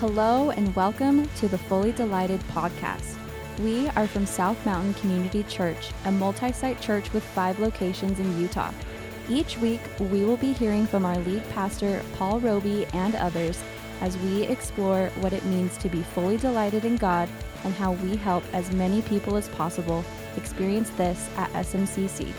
Hello and welcome to the Fully Delighted podcast. We are from South Mountain Community Church, a multi site church with five locations in Utah. Each week, we will be hearing from our lead pastor, Paul Robie, and others as we explore what it means to be fully delighted in God and how we help as many people as possible experience this at SMCC.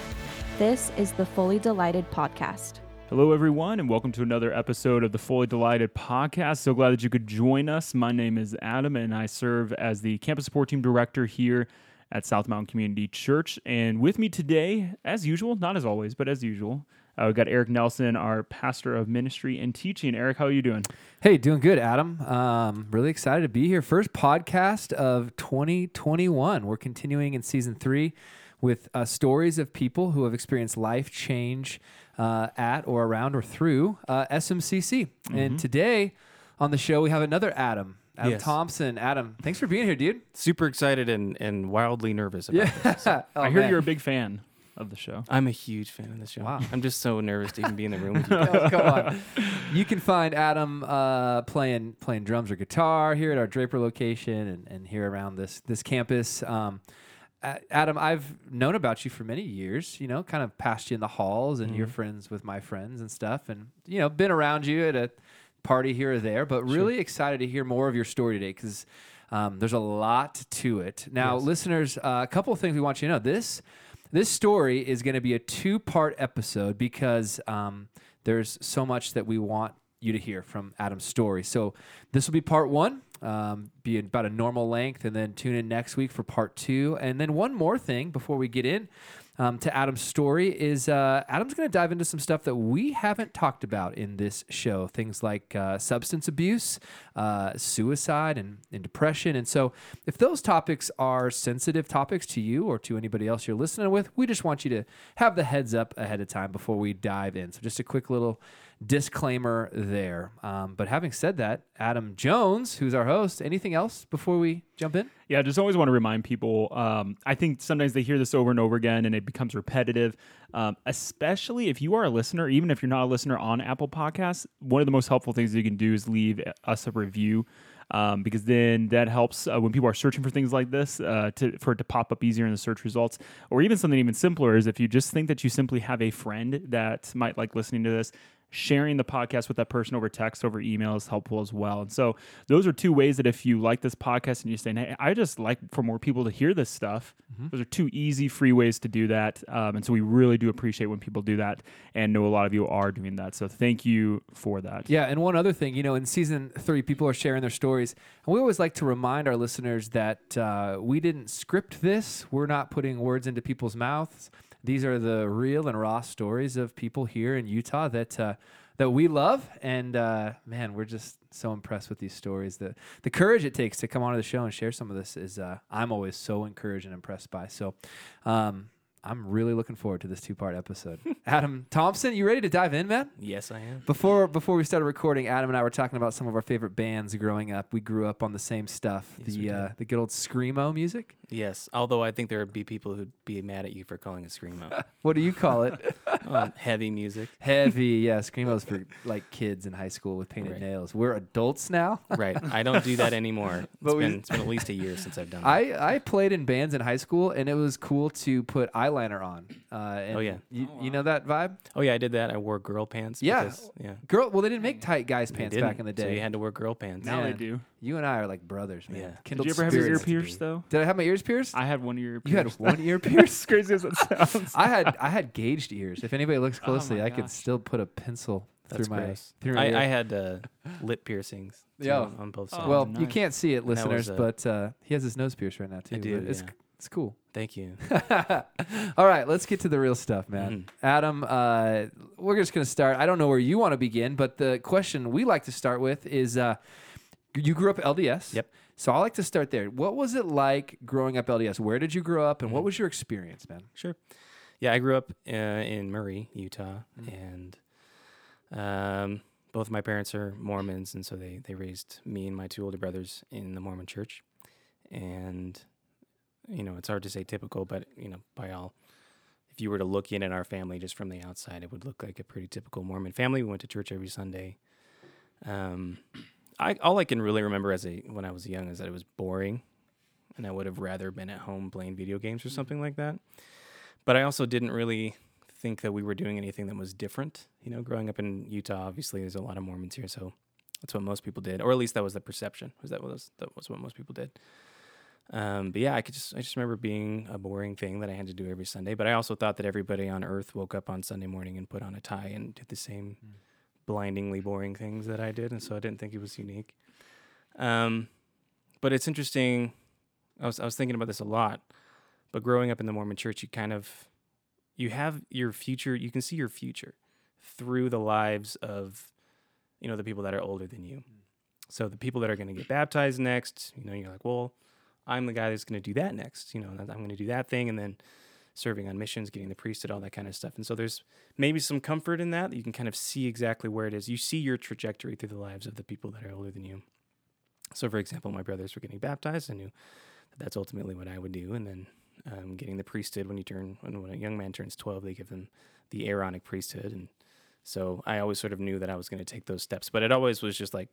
This is the Fully Delighted podcast. Hello, everyone, and welcome to another episode of the Fully Delighted podcast. So glad that you could join us. My name is Adam, and I serve as the campus support team director here at South Mountain Community Church. And with me today, as usual, not as always, but as usual, uh, we've got Eric Nelson, our pastor of ministry and teaching. Eric, how are you doing? Hey, doing good, Adam. Um, really excited to be here. First podcast of 2021. We're continuing in season three with uh, stories of people who have experienced life change uh, at or around or through uh, SMCC. Mm-hmm. And today on the show, we have another Adam. Adam Yes. Thompson. Adam, thanks for being here, dude. super excited and, and wildly nervous about this. Yeah. Oh, I hear man. you're a big fan of the show. I'm a huge fan of this show. Wow. I'm just so nervous to even be in the room with you. Oh, come on. You can find Adam uh, playing playing drums or guitar here at our Draper location and, and here around this this campus. Um, A- Adam, I've known about you for many years. You know, kind of passed you in the halls, and you're friends with my friends and stuff, and you know, been around you at a party here or there. But really excited to hear more of your story today because um, there's a lot to it. Now, Yes. listeners, uh, a couple of things we want you to know. This this story is going to be a two part episode because um, there's so much that we want you to hear from Adam's story. So this will be part one, um, be about a normal length, and then tune in next week for part two. And then one more thing before we get in um, to Adam's story is uh, Adam's going to dive into some stuff that we haven't talked about in this show. Things like uh, substance abuse, uh, suicide, and, and depression. And so, if those topics are sensitive topics to you or to anybody else you're listening with, we just want you to have the heads up ahead of time before we dive in. So, just a quick little disclaimer there. Um, but having said that, Adam Jones, who's our host, anything else before we jump in? Yeah, I just always want to remind people. Um, I think sometimes they hear this over and over again and it becomes repetitive, um, especially if you are a listener, even if you're not a listener on Apple Podcasts. One of the most helpful things you can do is leave us a review. Um, because then that helps uh, when people are searching for things like this uh, to, for it to pop up easier in the search results. Or even something even simpler is if you just think that you simply have a friend that might like listening to this, sharing the podcast with that person over text, over email is helpful as well. And so those are two ways that if you like this podcast and you're saying, hey, I just like for more people to hear this stuff, those are two easy, free ways to do that. Um, and so we really do appreciate when people do that and know a lot of you are doing that. So thank you for that. Yeah, and one other thing, you know, in season three, people are sharing their stories, and we always like to remind our listeners that uh, we didn't script this. We're not putting words into people's mouths. These are the real and raw stories of people here in Utah that uh, that we love, and uh, man, we're just so impressed with these stories. The the courage it takes to come onto the show and share some of this is uh, I'm always so encouraged and impressed by. So. Um, I'm really looking forward to this two-part episode. Adam Thompson, you ready to dive in, man? Yes, I am. Before before we started recording, Adam and I were talking about some of our favorite bands growing up. We grew up on the same stuff. Yes, the uh, the good old screamo music. Yes, although I think there would be people who'd be mad at you for calling it screamo. What do you call it? um, heavy music. Heavy. Yeah, screamos for like kids in high school with painted Right. nails. We're adults now. Right. I don't do that anymore. It's But we- been, it's been at least a year since I've done that. I, I played in bands in high school, and it was cool to put eyeliner on. Uh, and Oh, yeah. you, you know that vibe. oh, yeah, I did that. I wore girl pants. Yeah. Because, yeah. Girl, well, they didn't make tight guys they pants back didn't, in the day. So you had to wear girl pants. Now they do. You and I are like brothers, man. Yeah. Did you ever have your ear pierced though? Did I have my ears pierced? I had one ear pierced. you had one ear pierced. as crazy as it sounds. I had I had gauged ears. If anybody looks Oh closely, my I could still put a pencil That's through my gross. through my I, ear. I had uh, lip piercings. Yeah. On, on both sides. Oh, well, nice. you can't see it, listeners, was, uh, but uh, he has his nose pierced right now too. do, but It's yeah. it's cool. Thank you. All right, let's get to the real stuff, man. Mhm. Adam, uh, we're just gonna start. I don't know where you want to begin, but the question we like to start with is: uh, You grew up LDS. Yep. So I like to start there. What was it like growing up LDS? Where did you grow up, and what Mhm. was your experience, man? Sure. Yeah, I grew up uh, in Murray, Utah, Mm. and um, both my parents are Mormons, and so they they raised me and my two older brothers in the Mormon Church. And you know, it's hard to say typical, but you know, by all, if you were to look in at our family just from the outside, it would look like a pretty typical Mormon family. We went to church every Sunday. Um, I all I can really remember as a when I was young is that it was boring, and I would have rather been at home playing video games or something like that. But I also didn't really think that we were doing anything that was different. You know, growing up in Utah, obviously there's a lot of Mormons here, so that's what most people did, or at least that was the perception. Was that was that was what most people did. Um, but yeah, I could just I just remember being a boring thing that I had to do every Sunday. But I also thought that everybody on Earth woke up on Sunday morning and put on a tie and did the same Mm. Blindingly boring things that I did, and so I didn't think it was unique. Um, but it's interesting. I was I was thinking about this a lot. But growing up in the Mormon Church, you kind of you have your future. You can see your future through the lives of you know the people that are older than you. So the people that are going to get baptized next, you know, you're like, well, I'm the guy that's going to do that next. You know, I'm going to do that thing, and then serving on missions, getting the priesthood, all that kind of stuff. And so there's maybe some comfort in that. You can kind of see exactly where it is. You see your trajectory through the lives of the people that are older than you. So, for example, my brothers were getting baptized. I knew that that's ultimately what I would do, and then um, getting the priesthood when you turn when, when a young man turns 12, they give them the Aaronic priesthood, and so I always sort of knew that I was going to take those steps. But it always was just like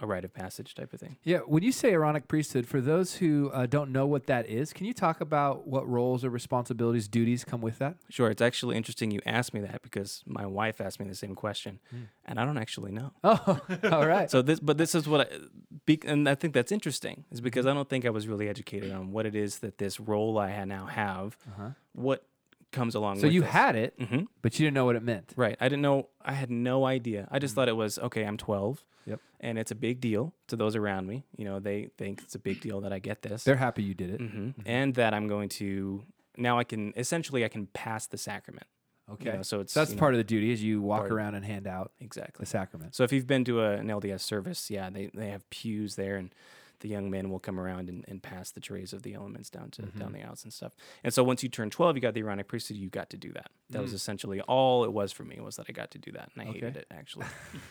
a rite of passage type of thing. Yeah, when you say Aaronic priesthood, for those who uh, don't know what that is, can you talk about what roles or responsibilities, duties come with that? Sure, it's actually interesting you asked me that because my wife asked me the same question, and I don't actually know. Oh, all right. So this, but this is what I, be, and I think that's interesting is because I don't think I was really educated on what it is that this role I now have, Uh-huh. what comes along. So you this. had it, hmm but you didn't know what it meant. right? I didn't know. I had no idea. I just thought it was okay. I'm 12. Yep. And it's a big deal to those around me. You know, they think it's a big deal that I get this. They're happy you did it. hmm And that I'm going to now I can essentially I can pass the sacrament. you Okay. know, so it's that's you know, part of the duty is you walk part- around and hand out exactly. the sacrament. So if you've been to a, an LDS service, yeah, they, they have pews there, and the young men will come around and, and pass the trays of the elements down to down the aisles and stuff. And so once you turn twelve, you got the Aaronic priesthood. You got to do that. That was essentially all it was for me was that I got to do that, and I hated it actually.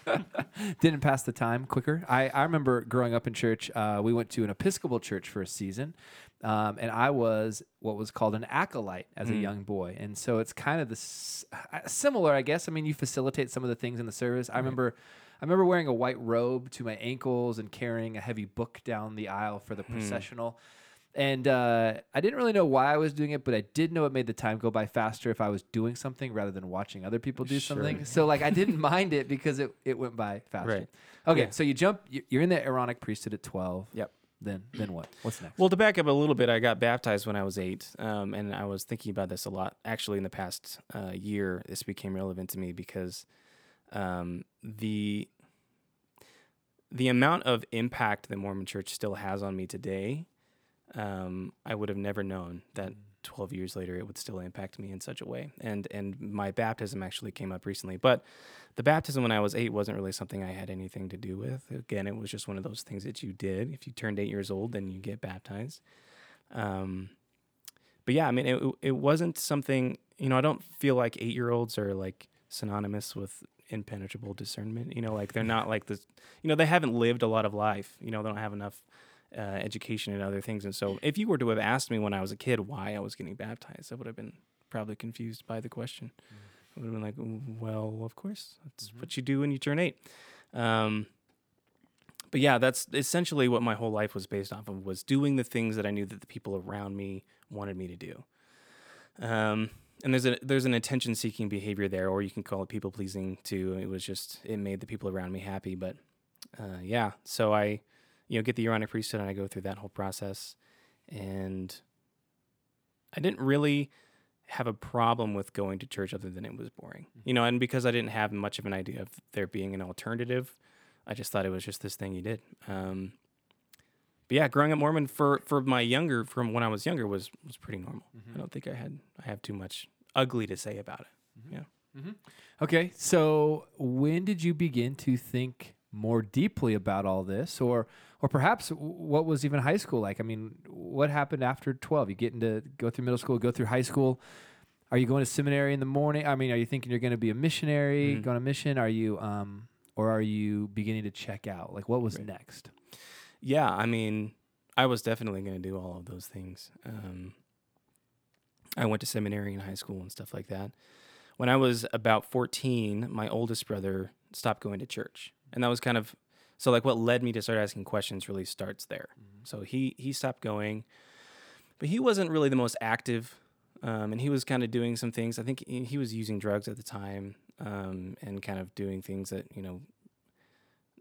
Didn't pass the time quicker. I, I remember growing up in church, uh, we went to an Episcopal church for a season, um, and I was what was called an acolyte as a Mm. young boy. And so it's kind of this uh, similar, I guess. I mean, you facilitate some of the things in the service. I remember. I remember wearing a white robe to my ankles and carrying a heavy book down the aisle for the Hmm. processional. And uh, I didn't really know why I was doing it, but I did know it made the time go by faster if I was doing something rather than watching other people do Sure. something. So like I didn't mind it because it, it went by faster. Right. Okay, Yeah. so you jump. You're in the Aaronic priesthood at 12. Yep. Then then what? What's next? Well, to back up a little bit, I got baptized when I was eight, um, and I was thinking about this a lot. Actually, in the past uh, year, this became relevant to me because um, the the amount of impact the Mormon Church still has on me today, um, I would have never known that 12 years later it would still impact me in such a way. And and my baptism actually came up recently, but the baptism when I was eight wasn't really something I had anything to do with. Again, it was just one of those things that you did. If you turned eight years old, then you get baptized. Um, but yeah, I mean, it it wasn't something. You know, I don't feel like eight year olds are like synonymous with impenetrable discernment. You know, like they're not like this. You know, they haven't lived a lot of life. You know, they don't have enough uh, education and other things. And so, if you were to have asked me when I was a kid why I was getting baptized, I would have been probably confused by the question. I would have been like, "Mm, well, of course, that's what you do when you turn eight. Um, but yeah, that's essentially what my whole life was based off of was doing the things that I knew that the people around me wanted me to do. Um, and there's a there's an attention seeking behavior there, or you can call it people pleasing too. It was just it made the people around me happy. But uh, yeah, so I, you know, get the Aaronic priesthood and I go through that whole process, and I didn't really have a problem with going to church other than it was boring, you know, and because I didn't have much of an idea of there being an alternative, I just thought it was just this thing you did. Um, but yeah, growing up Mormon for for my younger from when I was younger was was pretty normal. Mm-hmm. I don't think I had I have too much ugly to say about it. Mm-hmm. Yeah. Mm-hmm. Okay, so when did you begin to think more deeply about all this, or or perhaps what was even high school like? I mean, what happened after twelve? You get into go through middle school, go through high school. Are you going to seminary in the morning? I mean, are you thinking you're going to be a missionary, Mhm. going on a mission? Are you um, or are you beginning to check out? Like, what was Right. next? Yeah, I mean, I was definitely going to do all of those things. Um, I went to seminary in high school and stuff like that. When I was about 14, my oldest brother stopped going to church. And that was kind of So like what led me to start asking questions really starts there. So he he stopped going, but he wasn't really the most active, um, and he was kind of doing some things. I think he he was using drugs at the time, um, and kind of doing things that you know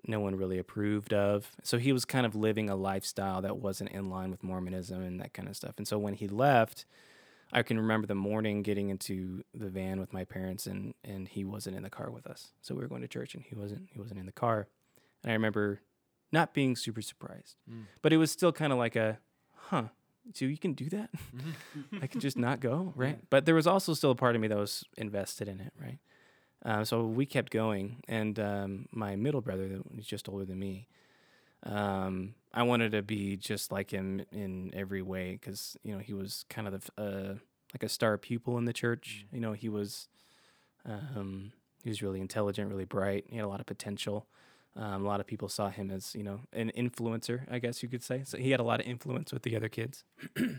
no one really approved of. So he was kind of living a lifestyle that wasn't in line with Mormonism and that kind of stuff. And so when he left, I can remember the morning getting into the van with my parents and and he wasn't in the car with us. So we were going to church and he wasn't he wasn't in the car. And I remember not being super surprised. Mm. But it was still kind of like a huh, so you can do that? I can just not go, right? But there was also still a part of me that was invested in it, right? Uh, so we kept going, and um, my middle brother, that was just older than me, um, I wanted to be just like him in every way because you know he was kind of the, uh, like a star pupil in the church. You know, he was um, he was really intelligent, really bright. He had a lot of potential. Um, a lot of people saw him as you know an influencer, I guess you could say. So he had a lot of influence with the other kids, uh,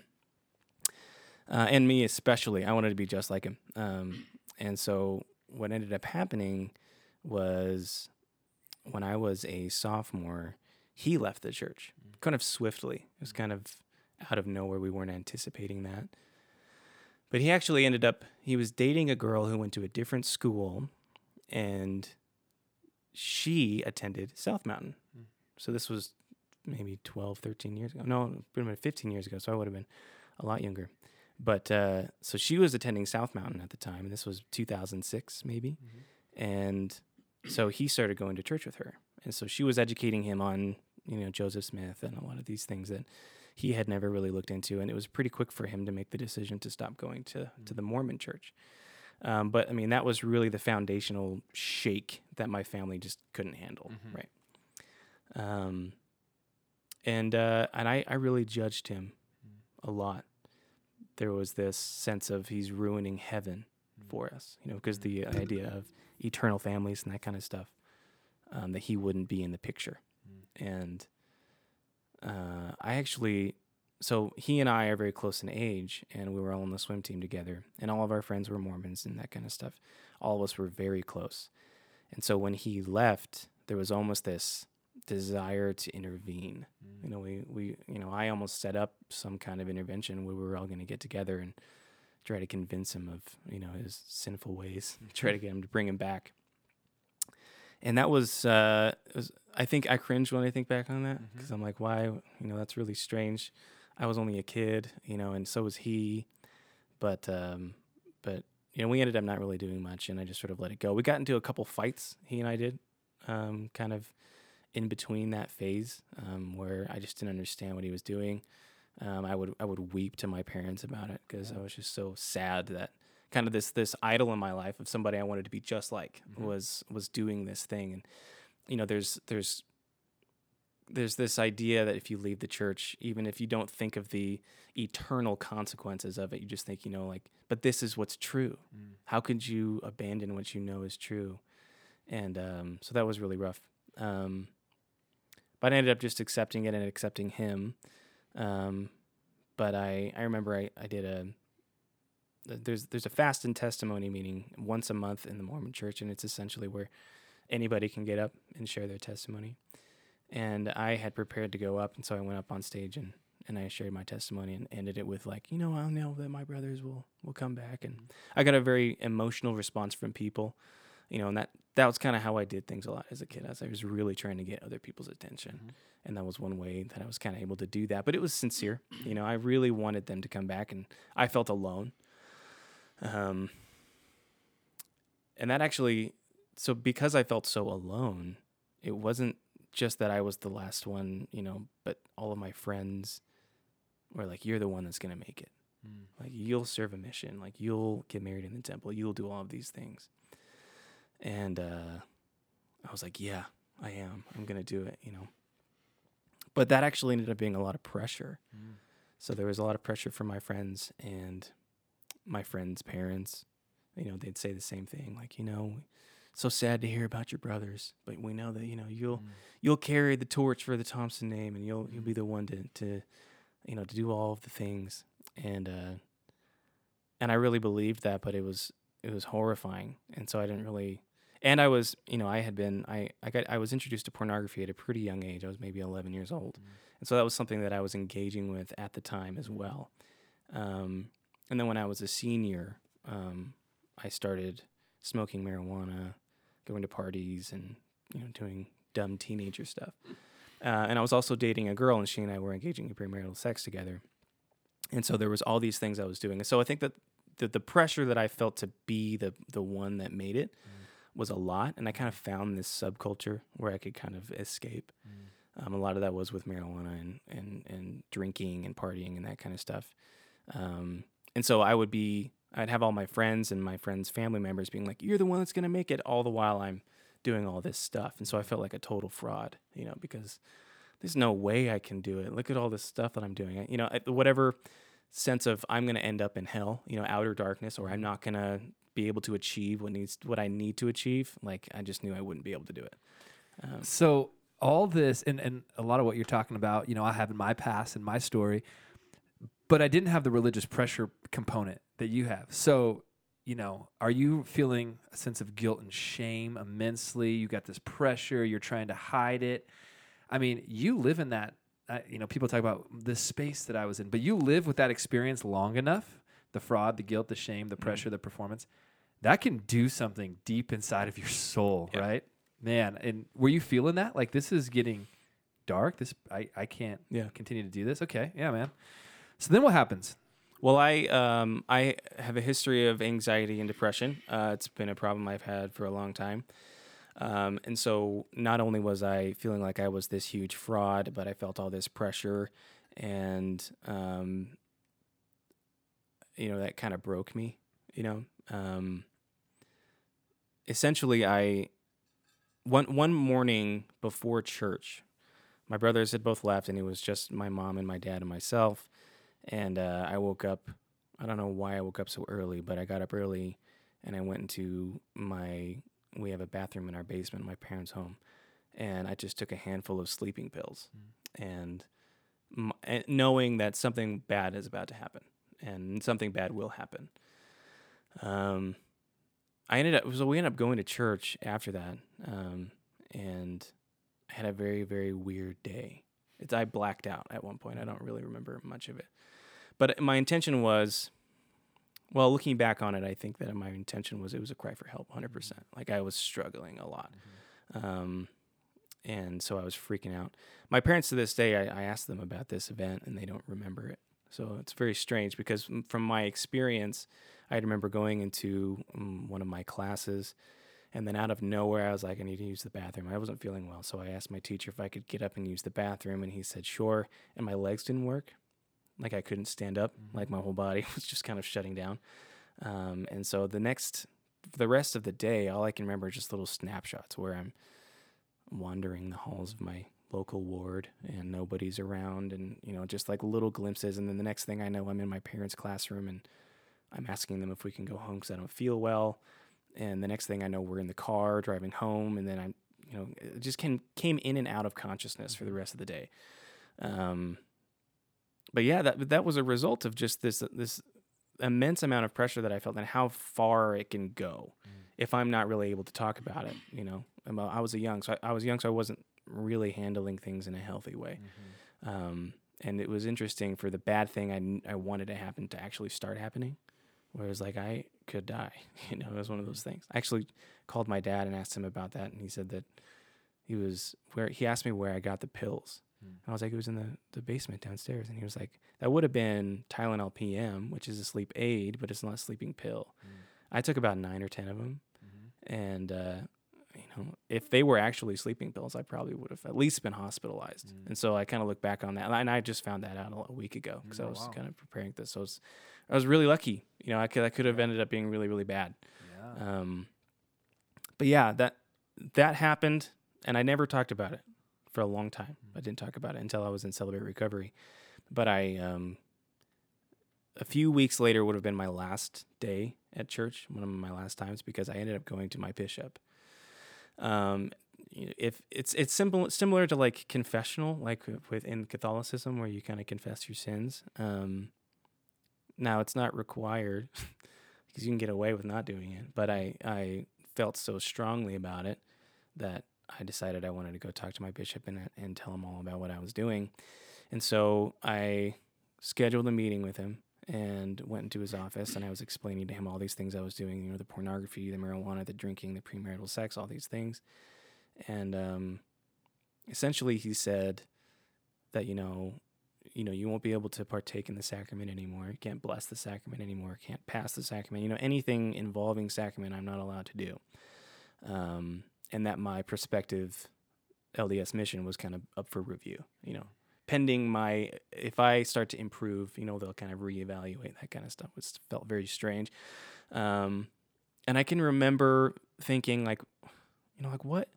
and me especially. I wanted to be just like him. Um, and so what ended up happening was when I was a sophomore, he left the church kind of swiftly. It was kind of out of nowhere. We weren't anticipating that. But he actually ended up, he was dating a girl who went to a different school and she attended South Mountain. Hmm. So this was maybe 12, 13 years ago. No, have been 15 years ago. So I would have been a lot younger. But uh, so she was attending South Mountain at the time. And this was 2006, maybe. Mm-hmm. And so he started going to church with her. And so she was educating him on, you know, Joseph Smith and a lot of these things that he had never really looked into. And it was pretty quick for him to make the decision to stop going to, to the mm. Mormon church. Um, but I mean, that was really the foundational shake that my family just couldn't handle, Mhm. right? Um, and uh, and I, I really judged him a lot. There was this sense of he's ruining heaven for us, you know, because the idea of eternal families and that kind of stuff, um, that he wouldn't be in the picture. And uh, I actually, so he and I are very close in age, and we were all on the swim team together, and all of our friends were Mormons and that kind of stuff. All of us were very close. And so when he left, there was almost this desire to intervene. You know, we, we, you know, I almost set up some kind of intervention where we were all going to get together and try to convince him of, you know, his sinful ways, try to get him to bring him back. And that was, uh, was, I think I cringe when I think back on that because I'm like, why, you know, that's really strange. I was only a kid, you know, and so was he. But, um, but, you know, we ended up not really doing much and I just sort of let it go. We got into a couple fights, he and I did, um, kind of in between that phase um, where I just didn't understand what he was doing. Um, I would I would weep to my parents about it because I was just so sad that kind of this this idol in my life of somebody I wanted to be just like was was doing this thing and you know there's there's there's this idea that if you leave the church even if you don't think of the eternal consequences of it you just think you know like but this is what's true how could you abandon what you know is true and um, so that was really rough um, but I ended up just accepting it and accepting him. Um, but I, I remember I, I did a there's there's a fast and testimony meeting once a month in the Mormon Church, and it's essentially where anybody can get up and share their testimony. And I had prepared to go up, and so I went up on stage and, and I shared my testimony and ended it with like, you know, I know that my brothers will will come back, and I got a very emotional response from people you know, and that that was kind of how I did things a lot as a kid. As I was really trying to get other people's attention, and that was one way that I was kind of able to do that. But it was sincere. You know, I really wanted them to come back, and I felt alone. Um, and that actually, so because I felt so alone, it wasn't just that I was the last one, you know, but all of my friends were like, "You're the one that's gonna make it. Like you'll serve a mission. Like you'll get married in the temple. You'll do all of these things." And uh, I was like, yeah, I am. I'm going to do it, you know. But that actually ended up being a lot of pressure. So there was a lot of pressure from my friends and my friends' parents. You know, they'd say the same thing, like, you know, so sad to hear about your brothers, but we know that you know you'll you'll carry the torch for the Thompson name, and you'll you'll be the one to to you know to do all of the things. And uh, and I really believed that, but it was it was horrifying, and so I didn't really and I was, you know, I had been, I, I got, I was introduced to pornography at a pretty young age. I was maybe 11 years old, and so that was something that I was engaging with at the time as well. Um, and then when I was a senior, um, I started smoking marijuana, going to parties, and you know, doing dumb teenager stuff. Uh, and I was also dating a girl, and she and I were engaging in premarital sex together. And so there was all these things I was doing. And so I think that the, the pressure that I felt to be the the one that made it was a lot. And I kind of found this subculture where I could kind of escape. Um, a lot of that was with marijuana and, and, and drinking and partying and that kind of stuff. Um, and so I would be, I'd have all my friends and my friends' family members being like, "You're the one that's gonna make it," all the while I'm doing all this stuff. And so I felt like a total fraud, you know, because there's no way I can do it. Look at all this stuff that I'm doing. You know, whatever sense of I'm gonna end up in hell, you know, outer darkness, or I'm not gonna be able to achieve what needs what I need to achieve. Like I just knew I wouldn't be able to do it. Um, So all this and, and a lot of what you're talking about, you know, I have in my past and my story, but I didn't have the religious pressure component that you have. So, you know, are you feeling a sense of guilt and shame immensely? You got this pressure, you're trying to hide it. I mean, you live in that, uh, you know, people talk about the space that I was in, but you live with that experience long enough the fraud, the guilt, the shame, the pressure, the performance that can do something deep inside of your soul, Yeah. right? Man, and were you feeling that? Like this is getting dark. This I, I can't Yeah. continue to do this. Okay, yeah, man. So then what happens? Well, I um, I have a history of anxiety and depression. Uh, it's been a problem I've had for a long time. Um, and so not only was I feeling like I was this huge fraud, but I felt all this pressure, and um, you know that kind of broke me. You know, um, essentially, I one one morning before church, my brothers had both left, and it was just my mom and my dad and myself and uh, I woke up. I don't know why I woke up so early, but I got up early, and I went into my. We have a bathroom in our basement, my parents' home, and I just took a handful of sleeping pills, and, m- and knowing that something bad is about to happen, and something bad will happen. Um, I ended up so we ended up going to church after that, um, and I had a very very weird day. It's I blacked out at one point. I don't really remember much of it. But my intention was well, looking back on it, I think that my intention was it was a cry for help 100%. Like I was struggling a lot. Um, and so I was freaking out. My parents to this day, I, I asked them about this event and they don't remember it. So it's very strange because from my experience, I remember going into um, one of my classes and then out of nowhere, I was like, I need to use the bathroom. I wasn't feeling well. So I asked my teacher if I could get up and use the bathroom. And he said, sure. And my legs didn't work. Like I couldn't stand up. Like my whole body was just kind of shutting down. Um, and so the next, the rest of the day, all I can remember is just little snapshots where I'm wandering the halls of my local ward and nobody's around and, you know, just like little glimpses. And then the next thing I know, I'm in my parents' classroom and I'm asking them if we can go home because I don't feel well and the next thing I know, we're in the car driving home, and then I, you know, it just came came in and out of consciousness for the rest of the day. Um, but yeah, that that was a result of just this this immense amount of pressure that I felt and how far it can go mm. if I'm not really able to talk about it. You know, I was a young, so I, I was young, so I wasn't really handling things in a healthy way. Mm-hmm. Um, and it was interesting for the bad thing I, I wanted to happen to actually start happening. Whereas like I could die, you know, it was one of those mm. things. I actually called my dad and asked him about that, and he said that he was where he asked me where I got the pills. Hmm. And I was like, it was in the, the basement downstairs, and he was like, that would have been Tylenol PM, which is a sleep aid, but it's not a sleeping pill. Hmm. I took about nine or ten of them, mm-hmm. and uh, you know, if they were actually sleeping pills, I probably would have at least been hospitalized. Hmm. And so I kind of look back on that, and I just found that out a, week ago because I Oh, was wow. kind of preparing this. So I was, I was really lucky. You know, I could I could have ended up being really really bad. Yeah. Um, but yeah, that that happened, and I never talked about it for a long time. I didn't talk about it until I was in Celebrate Recovery. But I, um, a few weeks later, would have been my last day at church, one of my last times, because I ended up going to my bishop. Um, if it's it's simple similar to like confessional, like within Catholicism, where you kind of confess your sins. Um, now it's not required because you can get away with not doing it. But I I felt so strongly about it that I decided I wanted to go talk to my bishop and and tell him all about what I was doing. And so I scheduled a meeting with him and went into his office and I was explaining to him all these things I was doing, you know, the pornography, the marijuana, the drinking, the premarital sex, all these things. And um, essentially he said that, you know, you know, you won't be able to partake in the sacrament anymore. You can't bless the sacrament anymore. Can't pass the sacrament. You know, anything involving sacrament, I'm not allowed to do. Um, and that my prospective LDS mission was kind of up for review. You know, pending my if I start to improve, you know, they'll kind of reevaluate that kind of stuff. Which felt very strange. Um, and I can remember thinking like, you know, like what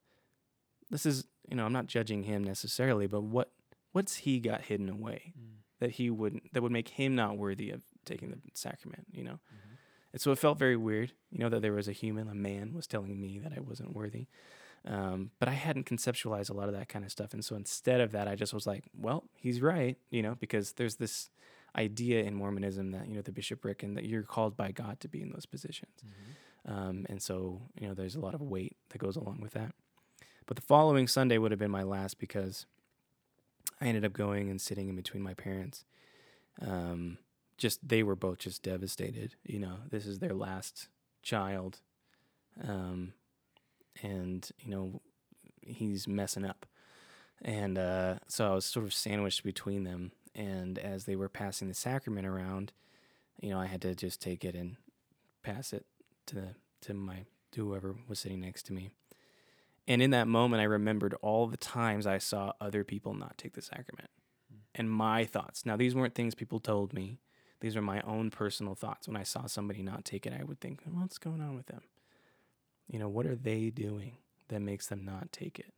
this is. You know, I'm not judging him necessarily, but what what's he got hidden away that he wouldn't that would make him not worthy of taking the sacrament you know and so it felt very weird you know that there was a human a man was telling me that i wasn't worthy. Um, but i hadn't conceptualized a lot of that kind of stuff. And so instead of that i just was like well he's right you know because there's this idea in mormonism that you know the bishopric and that you're called by god to be in those positions. Um, and so you know there's a lot of weight that goes along with that. But the following sunday would have been my last because I ended up going and sitting in between my parents. Um, just they were both just devastated. You know, this is their last child, um, and you know he's messing up, and uh, so I was sort of sandwiched between them. And as they were passing the sacrament around, you know, I had to just take it and pass it to to my to whoever was sitting next to me. And in that moment, I remembered all the times I saw other people not take the sacrament and my thoughts. Now, these weren't things people told me, these are my own personal thoughts. When I saw somebody not take it, I would think, what's going on with them? You know, what are they doing that makes them not take it?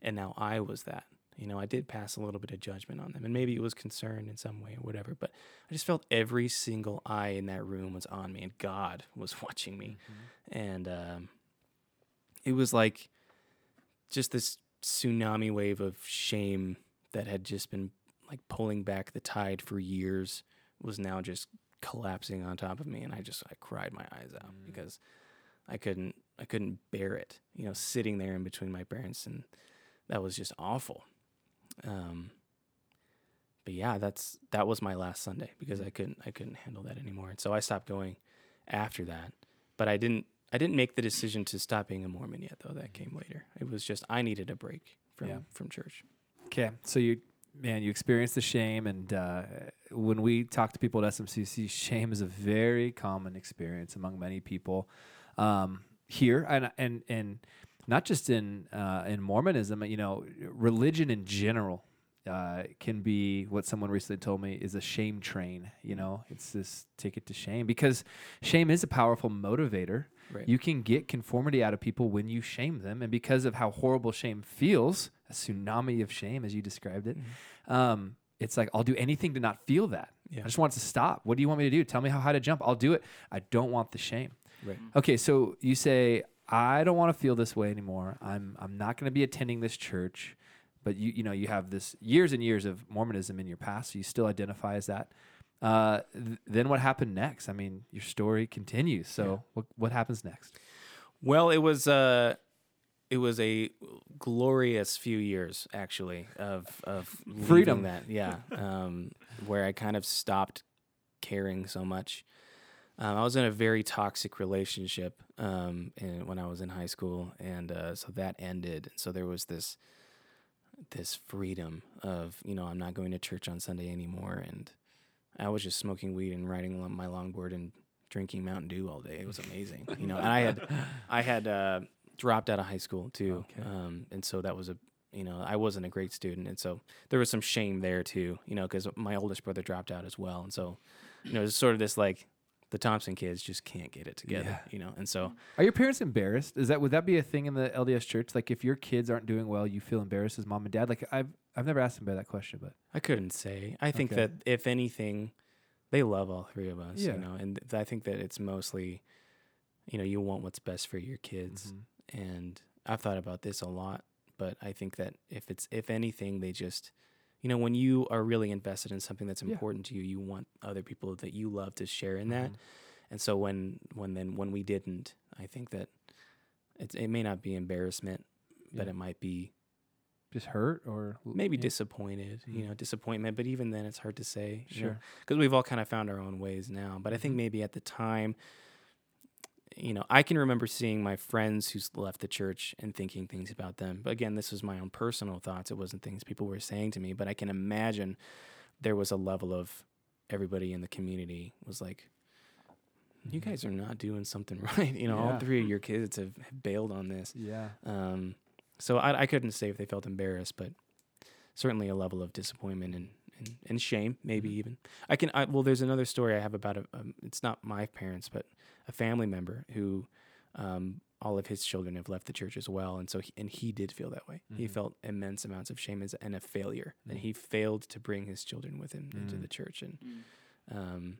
And now I was that. You know, I did pass a little bit of judgment on them, and maybe it was concern in some way or whatever, but I just felt every single eye in that room was on me, and God was watching me. And um, it was like, just this tsunami wave of shame that had just been like pulling back the tide for years was now just collapsing on top of me and I just I cried my eyes out Mm. because I couldn't I couldn't bear it you know sitting there in between my parents and that was just awful um but yeah that's that was my last Sunday because I couldn't I couldn't handle that anymore and so I stopped going after that but I didn't I didn't make the decision to stop being a Mormon yet, though. That came later. It was just I needed a break from Yeah. from church. Okay, so you, man, you experience the shame, and uh, when we talk to people at SMCC, shame is a very common experience among many people um, here, and and and not just in uh, in Mormonism. You know, religion in general uh, can be what someone recently told me is a shame train. You know, it's this ticket to shame because shame is a powerful motivator. Right. You can get conformity out of people when you shame them, and because of how horrible shame feels, a tsunami of shame, as you described it, um, it's like I'll do anything to not feel that. Yeah. I just want it to stop. What do you want me to do? Tell me how high to jump. I'll do it. I don't want the shame. Right. Okay, so you say I don't want to feel this way anymore. I'm I'm not going to be attending this church, but you you know you have this years and years of Mormonism in your past, so you still identify as that. Uh, th- then what happened next? I mean, your story continues. So what what happens next? Well, it was uh it was a glorious few years actually of of Freedom. that yeah um where I kind of stopped caring so much. Um, I was in a very toxic relationship um, in, when I was in high school, and uh, so that ended. So there was this this freedom of you know I'm not going to church on Sunday anymore, and I was just smoking weed and riding my longboard and drinking Mountain Dew all day. It was amazing, you know. And I had I had uh, dropped out of high school too, Okay. um, and so that was a you know I wasn't a great student, and so there was some shame there too, you know, because my oldest brother dropped out as well, and so you know it's sort of this like the Thompson kids just can't get it together, Yeah. you know, and so Are your parents embarrassed? Is that would that be a thing in the LDS church? Like if your kids aren't doing well, you feel embarrassed as mom and dad? Like I've I've never asked anybody that question, but I couldn't say. I think Okay. that if anything, they love all three of us, Yeah. you know, and th- I think that it's mostly, you know, you want what's best for your kids, Mhm. And I've thought about this a lot, but I think that if it's if anything, they just, you know, when you are really invested in something that's Yeah. important to you, you want other people that you love to share in that, Mhm. and so when when then when we didn't, I think that it's, it may not be embarrassment, but it might be Just hurt or maybe yeah, disappointed, you Mm. know, disappointment. But even then, it's hard to say. Sure. Because we've all kind of found our own ways now. But I think Mhm. maybe at the time, you know, I can remember seeing my friends who's left the church and thinking things about them. But again, this was my own personal thoughts. It wasn't things people were saying to me. But I can imagine there was a level of everybody in the community was like, you Mhm. guys are not doing something right. You know, all three of your kids have, have bailed on this. Yeah. Um, so I, I couldn't say if they felt embarrassed, but certainly a level of disappointment and, and, and shame, maybe Mhm. even. I can. I, well, there's another story I have about a. Um, it's not my parents, but a family member who, um, all of his children have left the church as well, and so he, and he did feel that way. He Mhm. felt immense amounts of shame as and a failure, and Mm. he failed to bring his children with him into Mm. the church, and um,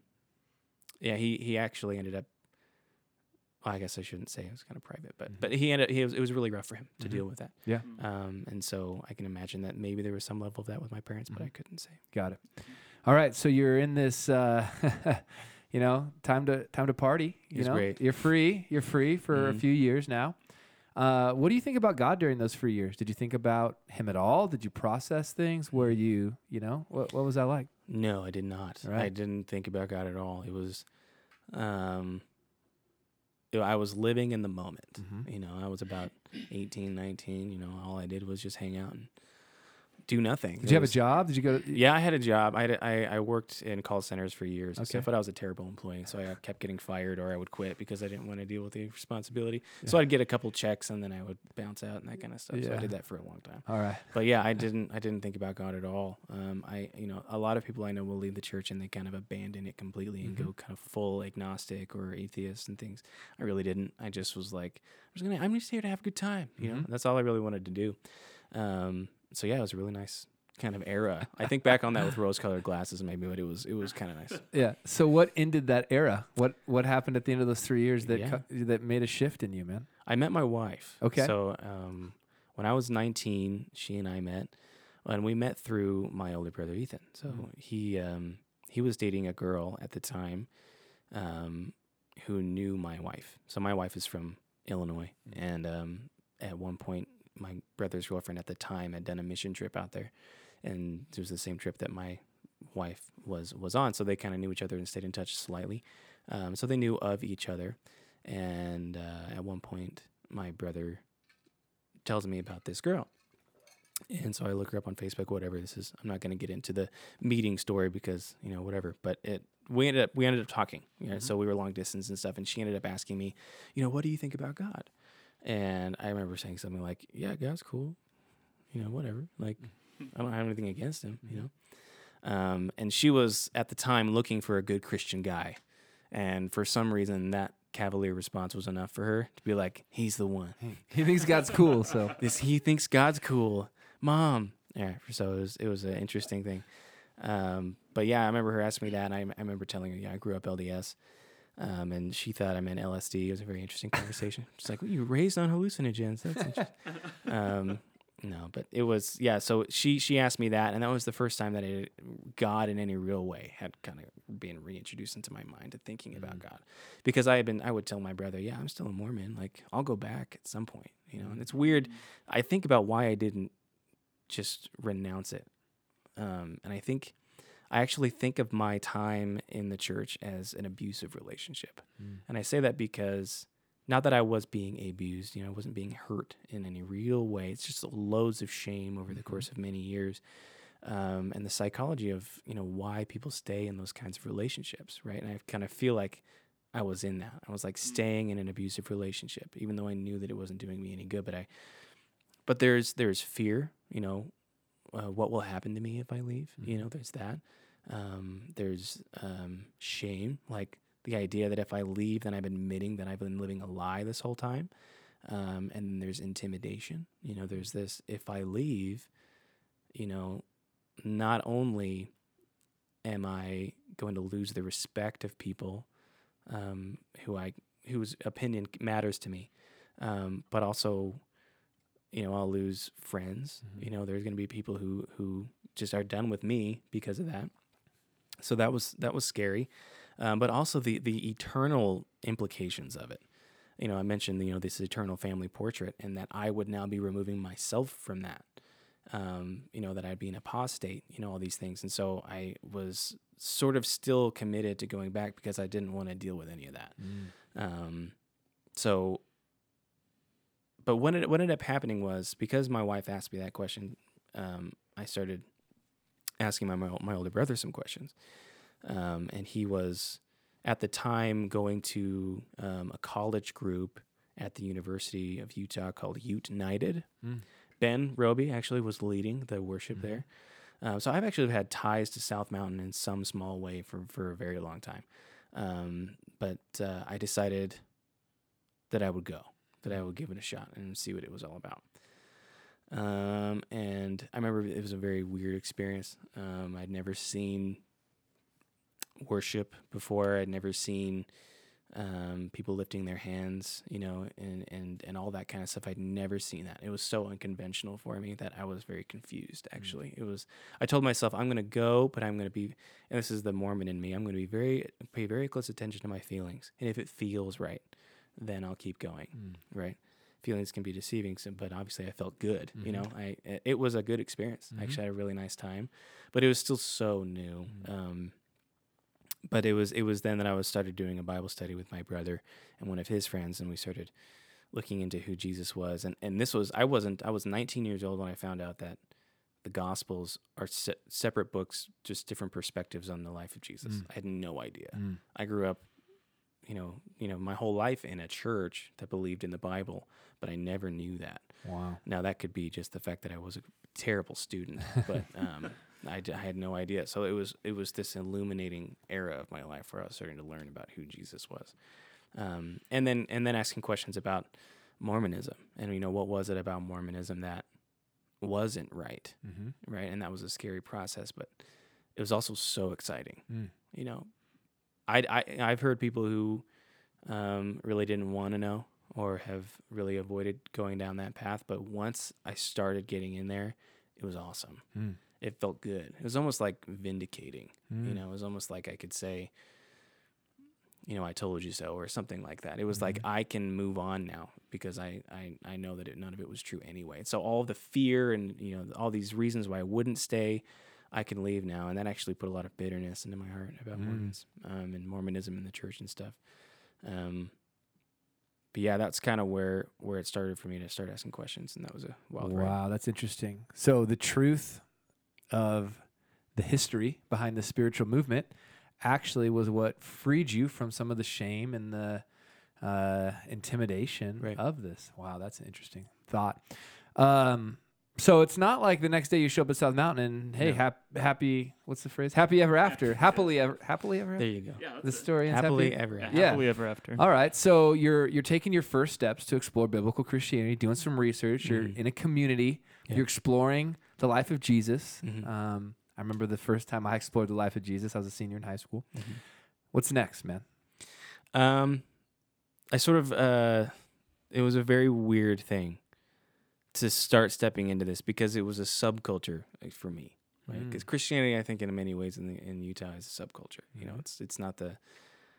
yeah, he he actually ended up. Well, I guess I shouldn't say it was kind of private, but Mhm. but he ended. He was, it was really rough for him to Mhm. deal with that. Yeah. Um, and so I can imagine that maybe there was some level of that with my parents, but I Mhm. couldn't say. Got it. All right. So you're in this, uh, you know, time to time to party. You It's know, great. you're free. You're free for a Mhm. few years now. Uh, what do you think about God during those free years? Did you think about Him at all? Did you process things? Were you, you know, what what was that like? No, I did not. I didn't think about God at all. It was, um, know, I was living in the moment. Mhm. You know, I was about 18, 19. You know, all I did was just hang out and do nothing. Did It you have a job? Did you go? To, Yeah, I had a job. I, had a- I, I worked in call centers for years, Okay. except but I was a terrible employee. So I kept getting fired or I would quit because I didn't want to deal with the responsibility. So I'd get a couple checks and then I would bounce out and that kind of stuff. So I did that for a long time. All right. But yeah, I didn't I didn't think about God at all. Um, I you know a lot of people I know will leave the church and they kind of abandon it completely and Mhm. go kind of full agnostic or atheist and things. I really didn't. I just was like I'm just gonna I'm just here to have a good time. You know, Mhm. that's all I really wanted to do. Um, so yeah, it was a really nice kind of era. I think back on that with rose-colored glasses, maybe, but it was it was kind of nice. Yeah. So what ended that era? What what happened at the end of those three years that Yeah. co- that made a shift in you, man? I met my wife. Okay. So um, when I was 19, she and I met, and we met through my older brother Ethan. So Mhm. he um, he was dating a girl at the time, um, who knew my wife. So my wife is from Illinois, Mhm. and um, at one point, my brother's girlfriend at the time had done a mission trip out there, and it was the same trip that my wife was was on. So they kind of knew each other and stayed in touch slightly. Um, so they knew of each other, and uh, at one point, my brother tells me about this girl. And so I look her up on Facebook, whatever this is. I'm not going to get into the meeting story because, you know, whatever, but it, we ended up, we ended up talking, you know, Mhm. so we were long distance and stuff. And she ended up asking me, you know, what do you think about God? And I remember saying something like, yeah, God's cool, you know, whatever. Like, I don't have anything against him, you know? Um, and she was at the time looking for a good Christian guy. And for some reason, that cavalier response was enough for her to be like, he's the one. He thinks God's cool, so This he thinks God's cool, mom. Yeah, so it was it was an interesting thing. Um, but yeah, I remember her asking me that, and I, I remember telling her, yeah, I grew up LDS, um, and she thought I meant LSD. It was a very interesting conversation. She's like, well, you raised on hallucinogens. That's interesting. um, no, but it was yeah. So she she asked me that, and that was the first time that it, God in any real way had kind of been reintroduced into my mind to thinking about Mhm. God, because I had been I would tell my brother, yeah, I'm still a Mormon. Like I'll go back at some point, you know. And it's weird. I think about why I didn't just renounce it, um, and I think I actually think of my time in the church as an abusive relationship. Mm. And I say that because not that I was being abused, you know, I wasn't being hurt in any real way. It's just loads of shame over the course of many years. Um, and the psychology of, you know, why people stay in those kinds of relationships, right? And I kind of feel like I was in that. I was like staying in an abusive relationship, even though I knew that it wasn't doing me any good. But I, but there's there's fear, you know, uh, what will happen to me if I leave? You know, there's that. Um, there's um, shame, like the idea that if I leave, then I'm admitting that I've been living a lie this whole time. Um, and there's intimidation. You know, there's this if I leave, you know, not only am I going to lose the respect of people um, who I whose opinion matters to me, um, but also, you know, I'll lose friends. Mhm. You know, there's going to be people who who just are done with me because of that. So that was that was scary, um, but also the the eternal implications of it. you know, I mentioned you know this eternal family portrait, and that I would now be removing myself from that. Um, you know that I'd be an apostate, you know all these things, and so I was sort of still committed to going back because I didn't want to deal with any of that. Um, so, but what it, what ended up happening was because my wife asked me that question, um, I started asking my my older brother some questions, um, and he was at the time going to um, a college group at the University of Utah called Ute United. Mm. Ben Robie actually was leading the worship Mhm. there. Um, so I've actually had ties to South Mountain in some small way for, for a very long time. Um, but uh, I decided that I would go, that I would give it a shot and see what it was all about. Um, and I remember it was a very weird experience. Um, I'd never seen worship before. I'd never seen um, people lifting their hands, you know, and, and, and all that kind of stuff. I'd never seen that. It was so unconventional for me that I was very confused, actually. It was, I told myself, I'm going to go, but I'm going to be, and this is the Mormon in me, I'm going to be very, pay very close attention to my feelings. And if it feels right, then I'll keep going, Mm. right? Feelings can be deceiving, so, but obviously I felt good. You Mhm. know, I it- it was a good experience. I Mhm. actually had a really nice time, but it was still so new. Mhm. Um, but it was it was then that I was started doing a Bible study with my brother and one of his friends, and we started looking into who Jesus was. And and this was I wasn't I was 19 years old when I found out that the Gospels are se- separate books, just different perspectives on the life of Jesus. Mm. I had no idea. Mm. I grew up, you know, you know, my whole life in a church that believed in the Bible, but I never knew that. Wow. Now that could be just the fact that I was a terrible student, but um, I, I had no idea. So it was it was this illuminating era of my life where I was starting to learn about who Jesus was, um, and then and then asking questions about Mormonism and you know what was it about Mormonism that wasn't right, Mm-hmm. right? And that was a scary process, but it was also so exciting. Mm. You know, I I I've heard people who um, really didn't want to know or have really avoided going down that path, but once I started getting in there, it was awesome. Mm. It felt good. It was almost like vindicating. You Mm. know, it was almost like I could say, you know, I told you so, or something like that. It was like Mhm. I can move on now because I I, I know that it, none of it was true anyway. So all the fear and you know all these reasons why I wouldn't stay, I can leave now, and that actually put a lot of bitterness into my heart about Mm. Mormons um, and Mormonism in the church and stuff. Um, but yeah, that's kind of where where it started for me to start asking questions, and that was a wild ride. Wow, that's interesting. So the truth of the history behind the spiritual movement actually was what freed you from some of the shame and the uh, intimidation Right. of this. Wow, that's an interesting thought. Um, so it's not like the next day you show up at South Mountain and hey, No. hap- happy. What's the phrase? Happy ever after. Happily ever. Happily ever. There you go. Yeah, The story ends Happily happy? ever after. Yeah. happily ever after. All right, so you're you're taking your first steps to explore biblical Christianity, doing some research. You're Mhm. in a community. Yeah. You're exploring the life of Jesus. Mhm. Um, I remember the first time I explored the life of Jesus. I was a senior in high school. Mhm. What's next, man? Um, I sort of uh, it was a very weird thing to start stepping into this because it was a subculture like, for me, right? Mm. Because Christianity, I think, in many ways in the, in Utah is a subculture. You know, Mhm. it's it's not the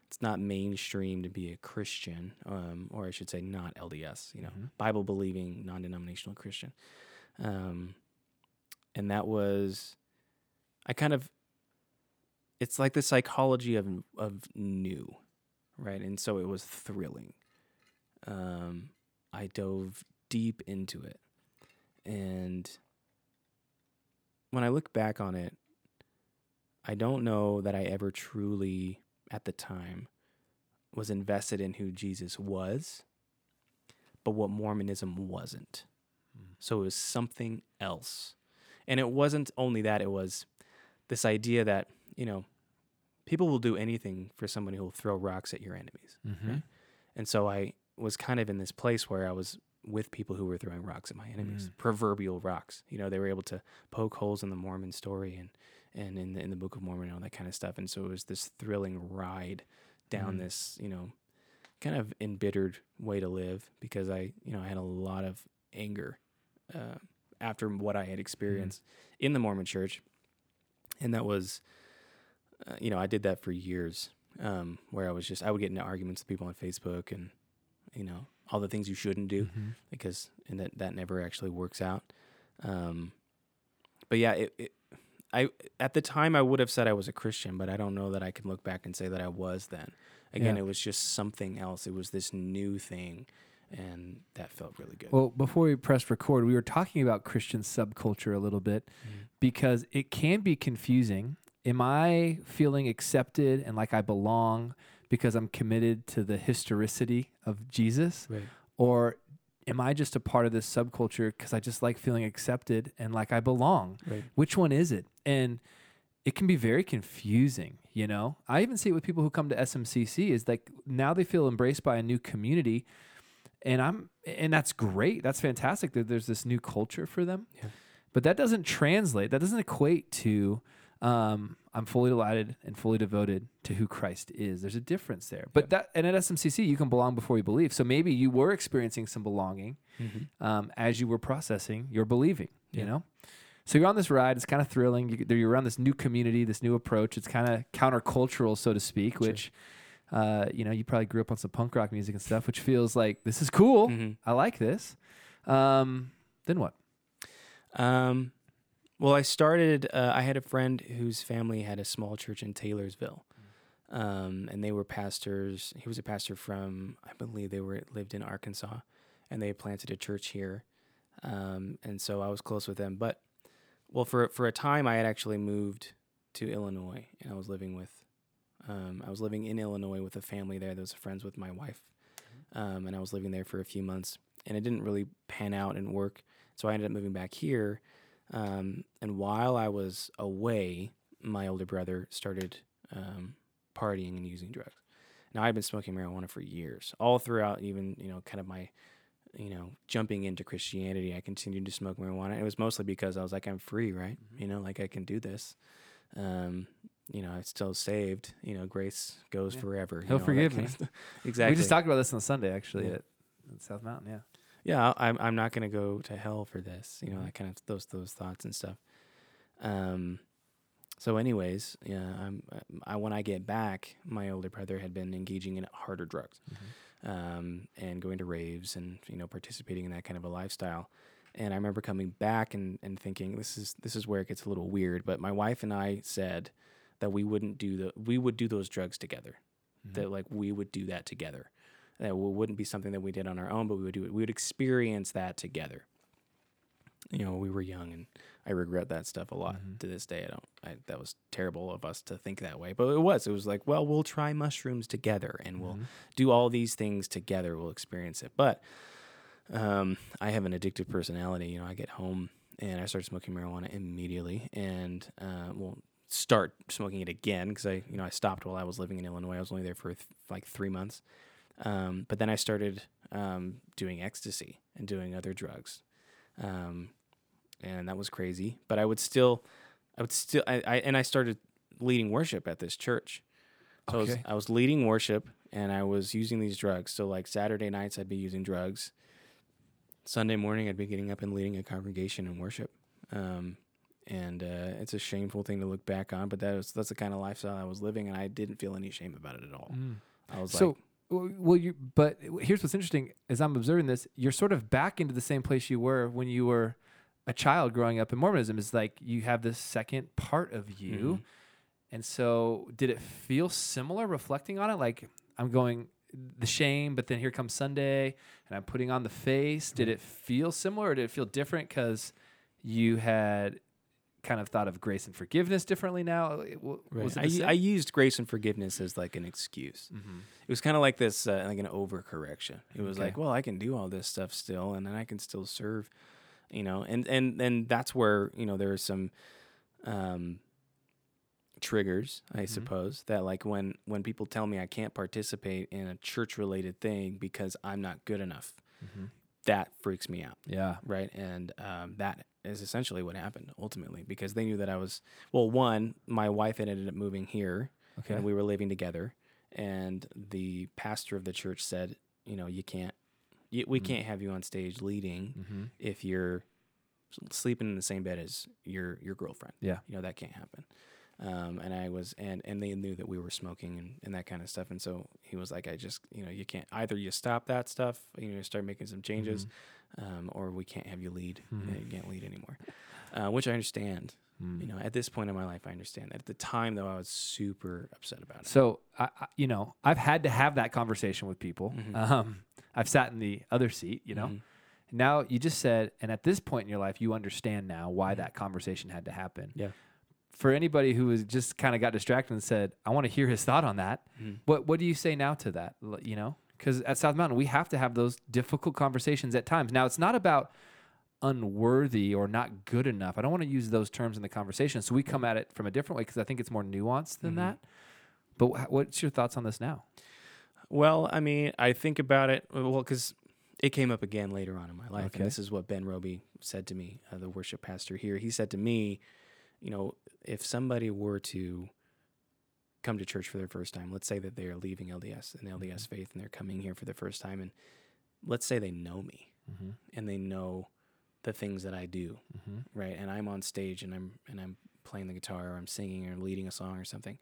it's not mainstream to be a Christian, um, or I should say, not LDS. You know, Mhm. Bible believing, non denominational Christian. Um, and that was, I kind of, it's like the psychology of of new, right? And so it was thrilling. Um, I dove deep into it, and when I look back on it, I don't know that I ever truly, at the time, was invested in who Jesus was, but what Mormonism wasn't. Mm. So it was something else. And it wasn't only that, it was this idea that, you know, people will do anything for somebody who will throw rocks at your enemies. Mm-hmm. And so I was kind of in this place where I was with people who were throwing rocks at my enemies, Mm. proverbial rocks. You know, they were able to poke holes in the Mormon story and and in the, in the Book of Mormon and all that kind of stuff. And so it was this thrilling ride down Mm. this, you know, kind of embittered way to live because I, you know, I had a lot of anger uh, after what I had experienced in the Mormon Church, and that was, uh, you know, I did that for years, um, where I was just I would get into arguments with people on Facebook and you know all the things you shouldn't do Mm-hmm. because and that that never actually works out. Um, but yeah, it, it, I at the time I would have said I was a Christian, but I don't know that I can look back and say that I was then. Again, Yeah. it was just something else. It was this new thing, and that felt really good. Well, before we pressed record, we were talking about Christian subculture a little bit Mhm. because it can be confusing. Am I feeling accepted and like I belong because I'm committed to the historicity of Jesus? right. Or am I just a part of this subculture because I just like feeling accepted and like I belong? Right. Which one is it? And it can be very confusing, you know? I even see it with people who come to SMCC is like now they feel embraced by a new community and I'm and that's great. That's fantastic that there's this new culture for them. Yeah. But that doesn't translate. That doesn't equate to um, I'm fully delighted and fully devoted to who Christ is. There's a difference there. But that and at SMCC you can belong before you believe. So maybe you were experiencing some belonging Mhm. um, as you were processing your believing. You know, so you're on this ride. It's kind of thrilling. You, you're around this new community, this new approach. It's kind of countercultural, so to speak. Sure. Which, uh, you know, you probably grew up on some punk rock music and stuff, which feels like this is cool. Mhm. I like this. Um, then what? Um, well, I started. Uh, I had a friend whose family had a small church in Taylorsville, um, and they were pastors. He was a pastor from, I believe, they were lived in Arkansas, and they planted a church here, um, and so I was close with them. But, well, for for a time, I had actually moved to Illinois, and I was living with. Um, I was living in Illinois with a family there that was friends with my wife, um, and I was living there for a few months, and it didn't really pan out and work. So I ended up moving back here. Um, and while I was away, my older brother started um, partying and using drugs. Now I've been smoking marijuana for years, all throughout, even you know, kind of my, you know, jumping into Christianity. I continued to smoke marijuana. It was mostly because I was like, I'm free, right? You know, like I can do this. Um, you know, I'm still saved. You know, grace goes Yeah. forever. you He'll know, forgive me. exactly. We just talked about this on Sunday, actually, Yeah. at, at South Mountain. Yeah. Yeah I- i'm, I'm not going to go to hell for this you know Mhm. that kind of those those thoughts and stuff um so anyways yeah i'm I, when i get back my older brother had been engaging in harder drugs um and going to raves and you know participating in that kind of a lifestyle and i remember coming back and and thinking this is this is where it gets a little weird but my wife and i said that we wouldn't do the we would do those drugs together Mhm. that like we would do that together. That wouldn't be something that we did on our own, but we would do it. We would experience that together. You know, we were young, and I regret that stuff a lot Mhm. to this day. I don't. I, that was terrible of us to think that way, but it was. It was like, well, we'll try mushrooms together, and we'll Mhm. do all these things together. We'll experience it. But um, I have an addictive personality. You know, I get home and I start smoking marijuana immediately, and uh, well, start smoking it again because I, you know, I stopped while I was living in Illinois. I was only there for th- like three months, um, but then I started um, doing ecstasy and doing other drugs, um, and that was crazy. But I would still, I would still, I, I and I started leading worship at this church. So I, was, I was leading worship and I was using these drugs. So like Saturday nights, I'd be using drugs. Sunday morning, I'd be getting up and leading a congregation in worship. Um, and uh, it's a shameful thing to look back on, but that was that's the kind of lifestyle I was living, and I didn't feel any shame about it at all. Mm. I was So, like, well, you. But here's what's interesting: as I'm observing this, you're sort of back into the same place you were when you were a child growing up in Mormonism. Is like you have this second part of you, Mhm. and so did it feel similar? Reflecting on it, like I'm going the shame, but then here comes Sunday, and I'm putting on the face. Did it feel similar, or did it feel different because you had kind of thought of grace and forgiveness differently now? It- w- Right. Was it I? I used grace and forgiveness as like an excuse. Mhm. It was kind of like this, uh, like an overcorrection. It was Okay. like, well, I can do all this stuff still, and then I can still serve, you know. And and and that's where you know there are some um, triggers, I Mhm. suppose, that like when when people tell me I can't participate in a church related thing because I'm not good enough, Mhm. That freaks me out Yeah. right? And um, that is essentially what happened ultimately because they knew that I was well. One, my wife had ended up moving here, Okay. and we were living together. And the pastor of the church said, you know, you can't, you, we Mm. can't have you on stage leading mm-hmm. if you're sleeping in the same bed as your your girlfriend. Yeah. you know that can't happen. Um, and I was, and, and they knew that we were smoking and, and that kind of stuff. And so he was like, I just, you know, you can't either you stop that stuff, you know, start making some changes, um, or we can't have you lead. You, know, you can't lead anymore, uh, which I understand. Mm. You know, at this point in my life, I understand that. At the time, though, I was super upset about it. So, I, I, you know, I've had to have that conversation with people. Mhm. Um, I've sat in the other seat, you know. Mhm. Now you just said, and at this point in your life, you understand now why Mhm. that conversation had to happen. Yeah. For anybody who was just kind of got distracted and said, "I want to hear his thought on that," Mhm. what what do you say now to that? You know, because at South Mountain we have to have those difficult conversations at times. Now it's not about unworthy or not good enough. I don't want to use those terms in the conversation. So we come at it from a different way because I think it's more nuanced than Mhm. that. But wh- what's your thoughts on this now? Well, I mean, I think about it well because it came up again later on in my life, Okay. and this is what Ben Robie said to me, uh, the worship pastor here. He said to me, you know, if somebody were to come to church for their first time, let's say that they are leaving LDS and LDS faith, and they're coming here for the first time, and let's say they know me Mm-hmm. and they know the things that I do, Mm-hmm. right? And I'm on stage and I'm and I'm playing the guitar or I'm singing or leading a song or something.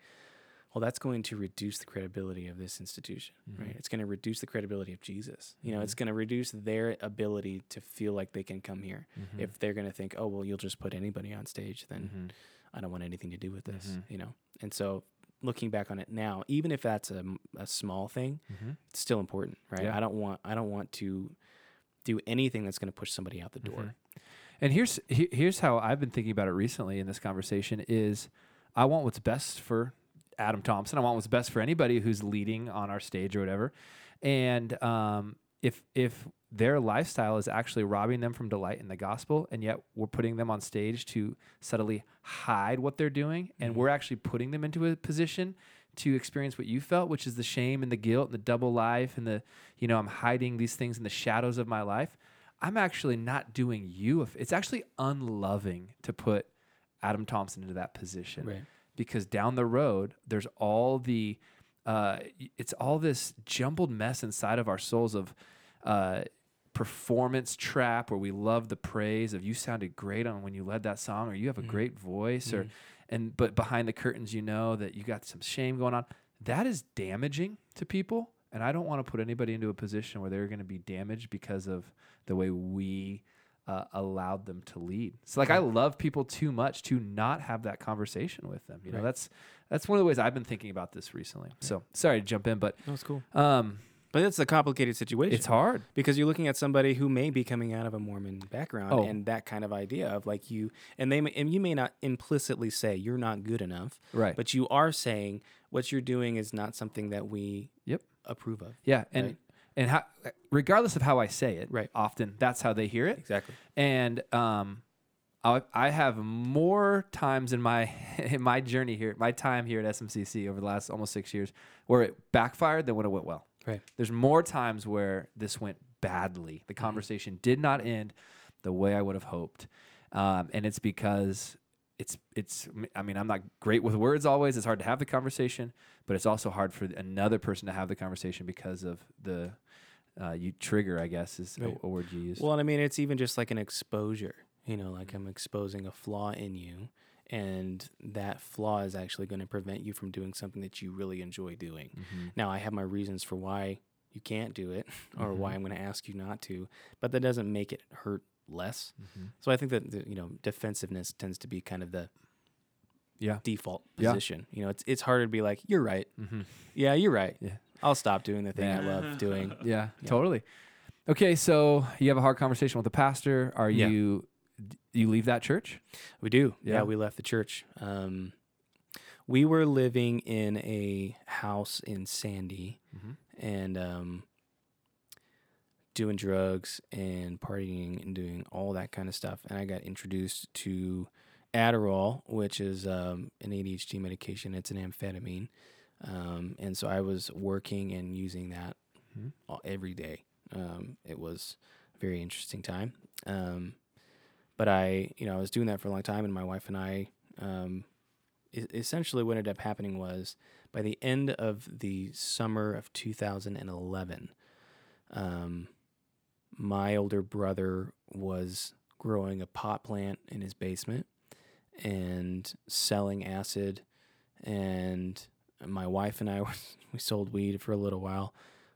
Well, that's going to reduce the credibility of this institution, Mhm. right? It's going to reduce the credibility of Jesus. You know, it's going to reduce their ability to feel like they can come here. Mm-hmm. If they're going to think, "Oh, well, you'll just put anybody on stage," then Mm-hmm. I don't want anything to do with this, Mhm. you know. And so, looking back on it now, even if that's a, a small thing, Mm-hmm. it's still important, right? Yeah. I don't want I don't want to do anything that's going to push somebody out the door. And here's here's how I've been thinking about it recently in this conversation is I want what's best for Adam Thompson. I want what's best for anybody who's leading on our stage or whatever. And um, if if their lifestyle is actually robbing them from delight in the gospel, and yet we're putting them on stage to subtly hide what they're doing, and Mhm. we're actually putting them into a position to experience what you felt, which is the shame and the guilt and the double life and the, you know, I'm hiding these things in the shadows of my life. I'm actually not doing you. If it's actually unloving to put Adam Thompson into that position Right. Because down the road there's all the uh, it's all this jumbled mess inside of our souls of uh, performance trap where we love the praise of you sounded great on when you led that song or you have a Mhm. great voice or Mhm. and but behind the curtains you know that you got some shame going on that is damaging to people and i don't want to put anybody into a position where they're going to be damaged because of the way we uh, allowed them to lead so like i love people too much to not have that conversation with them you know Right. that's that's one of the ways i've been thinking about this recently so sorry to jump in but That's cool. um But it's a complicated situation. it's hard because you're looking at somebody who may be coming out of a Mormon background Oh. and that kind of idea of like you and they may, and you may not implicitly say you're not good enough, right but you are saying what you're doing is not something that we Yep. approve of. yeah and Right. And how regardless of how i say it Right. often that's how they hear it Exactly. and um, I, I have more times in my in my journey here, my time here at SMCC over the last almost six years, where it backfired than when it went well. Right. There's more times where this went badly. The conversation did not end the way I would have hoped, um, and it's because it's it's. I mean, I'm not great with words always. It's hard to have the conversation, but it's also hard for another person to have the conversation because of the uh, you trigger. I guess is a- Right. a, word you use. Well, and I mean, it's even just like an exposure. You know, like I'm exposing a flaw in you, and that flaw is actually going to prevent you from doing something that you really enjoy doing. Mhm. Now, I have my reasons for why you can't do it, or why Mhm. I'm going to ask you not to, but that doesn't make it hurt less. Mhm. So I think that you know defensiveness tends to be kind of the Yeah. default Yeah. position. You know, it's it's harder to be like, you're right. Mm-hmm. Yeah, you're right. Yeah. I'll stop doing the thing I love doing. Yeah, Yeah. totally. Okay, so you have a hard conversation with the pastor. Are Yeah. you you leave that church? We do. Yeah, Yeah. we left the church. Um, we were living in a house in Sandy Mhm. and um, doing drugs and partying and doing all that kind of stuff. And I got introduced to Adderall, which is um, an ADHD medication. It's an amphetamine. Um, and so I was working and using that Mhm. all, every day. Um, it was a very interesting time. Um, but I, you know, I was doing that for a long time, and my wife and I, um, essentially, what ended up happening was by the end of the summer of 2011, um, my older brother was growing a pot plant in his basement, and selling acid. And my wife and I we sold weed for a little while,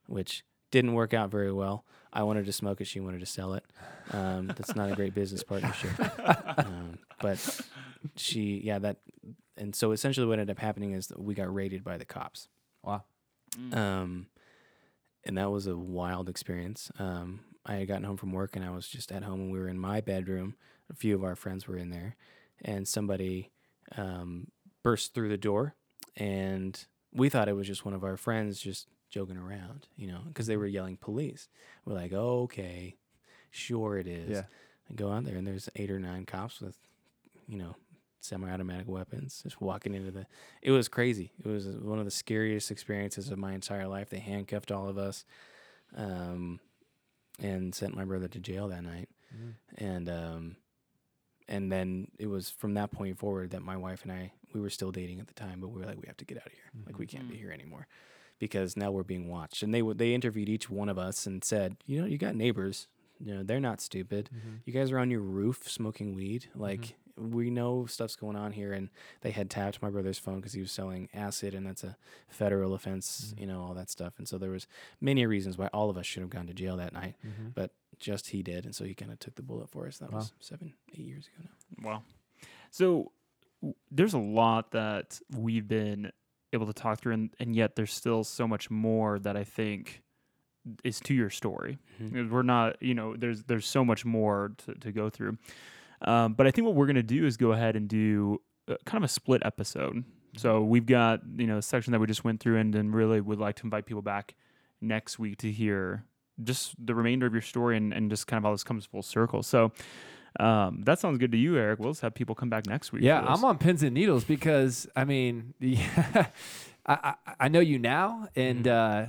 which didn't work out very well. I wanted to smoke it, she wanted to sell it. Um, that's not a great business partnership. Um, but she, yeah, that, and so essentially what ended up happening is that we got raided by the cops. Wow. Um, and that was a wild experience. Um, I had gotten home from work and I was just at home and we were in my bedroom. A few of our friends were in there, and somebody um, burst through the door, and we thought it was just one of our friends just joking around, you know, because they were yelling police. We're like, oh, okay, sure it is. Yeah. And go out there and there's eight or nine cops with, you know, semi-automatic weapons just walking into the. It was crazy. It was one of the scariest experiences of my entire life. They handcuffed all of us, um, and sent my brother to jail that night. Mm. And um, and then it was from that point forward that my wife and I we were still dating at the time, but we were like, we have to get out of here. Like we can't be mm-hmm. here anymore because now we're being watched. And they would they interviewed each one of us and said, you know, you got neighbors. You know, they're not stupid. Mm-hmm. You guys are on your roof smoking weed. Like mm-hmm. We know stuff's going on here. And they had tapped my brother's phone because he was selling acid, and that's a federal offense. You know all that stuff. And so there was many reasons why all of us should have gone to jail that night, but just he did, and so he kind of took the bullet for us. That Wow. was seven, eight years ago now. Wow. So w- there's a lot that we've been able to talk through, and, and yet there's still so much more that I think is to your story. Mhm. We're not, you know, there's there's so much more to, to go through. Um, but I think what we're gonna do is go ahead and do uh, kind of a split episode. So we've got you know a section that we just went through, and then really would like to invite people back next week to hear just the remainder of your story and, and just kind of how this comes full circle. So um, that sounds good to you, Eric. We'll just have people come back next week. Yeah. I'm on pins and needles because I mean, yeah, I, I I know you now, and uh,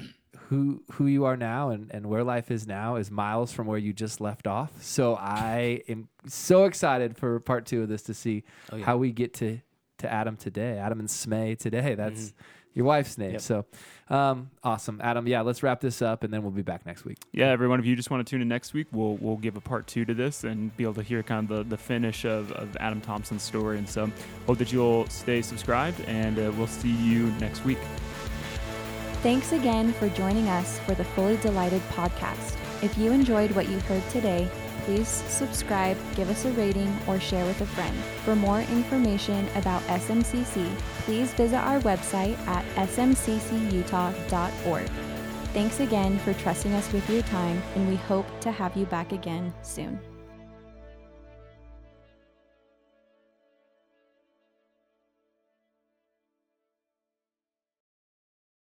who who you are now, and and where life is now is miles from where you just left off. So I am so excited for part two of this to see Oh, yeah. how we get to to Adam today, Adam and Smay today. That's your wife's name. Yep. So um, awesome, Adam. Yeah, let's wrap this up, and then we'll be back next week. Yeah, everyone, if you just want to tune in next week, we'll we'll give a part two to this and be able to hear kind of the, the finish of, of Adam Thompson's story. And so hope that you'll stay subscribed and uh, we'll see you next week. Thanks again for joining us for the Fully Delighted podcast. If you enjoyed what you heard today, please subscribe, give us a rating, or share with a friend. For more information about SMCC, please visit our website at smccutah.org. Thanks again for trusting us with your time, and we hope to have you back again soon.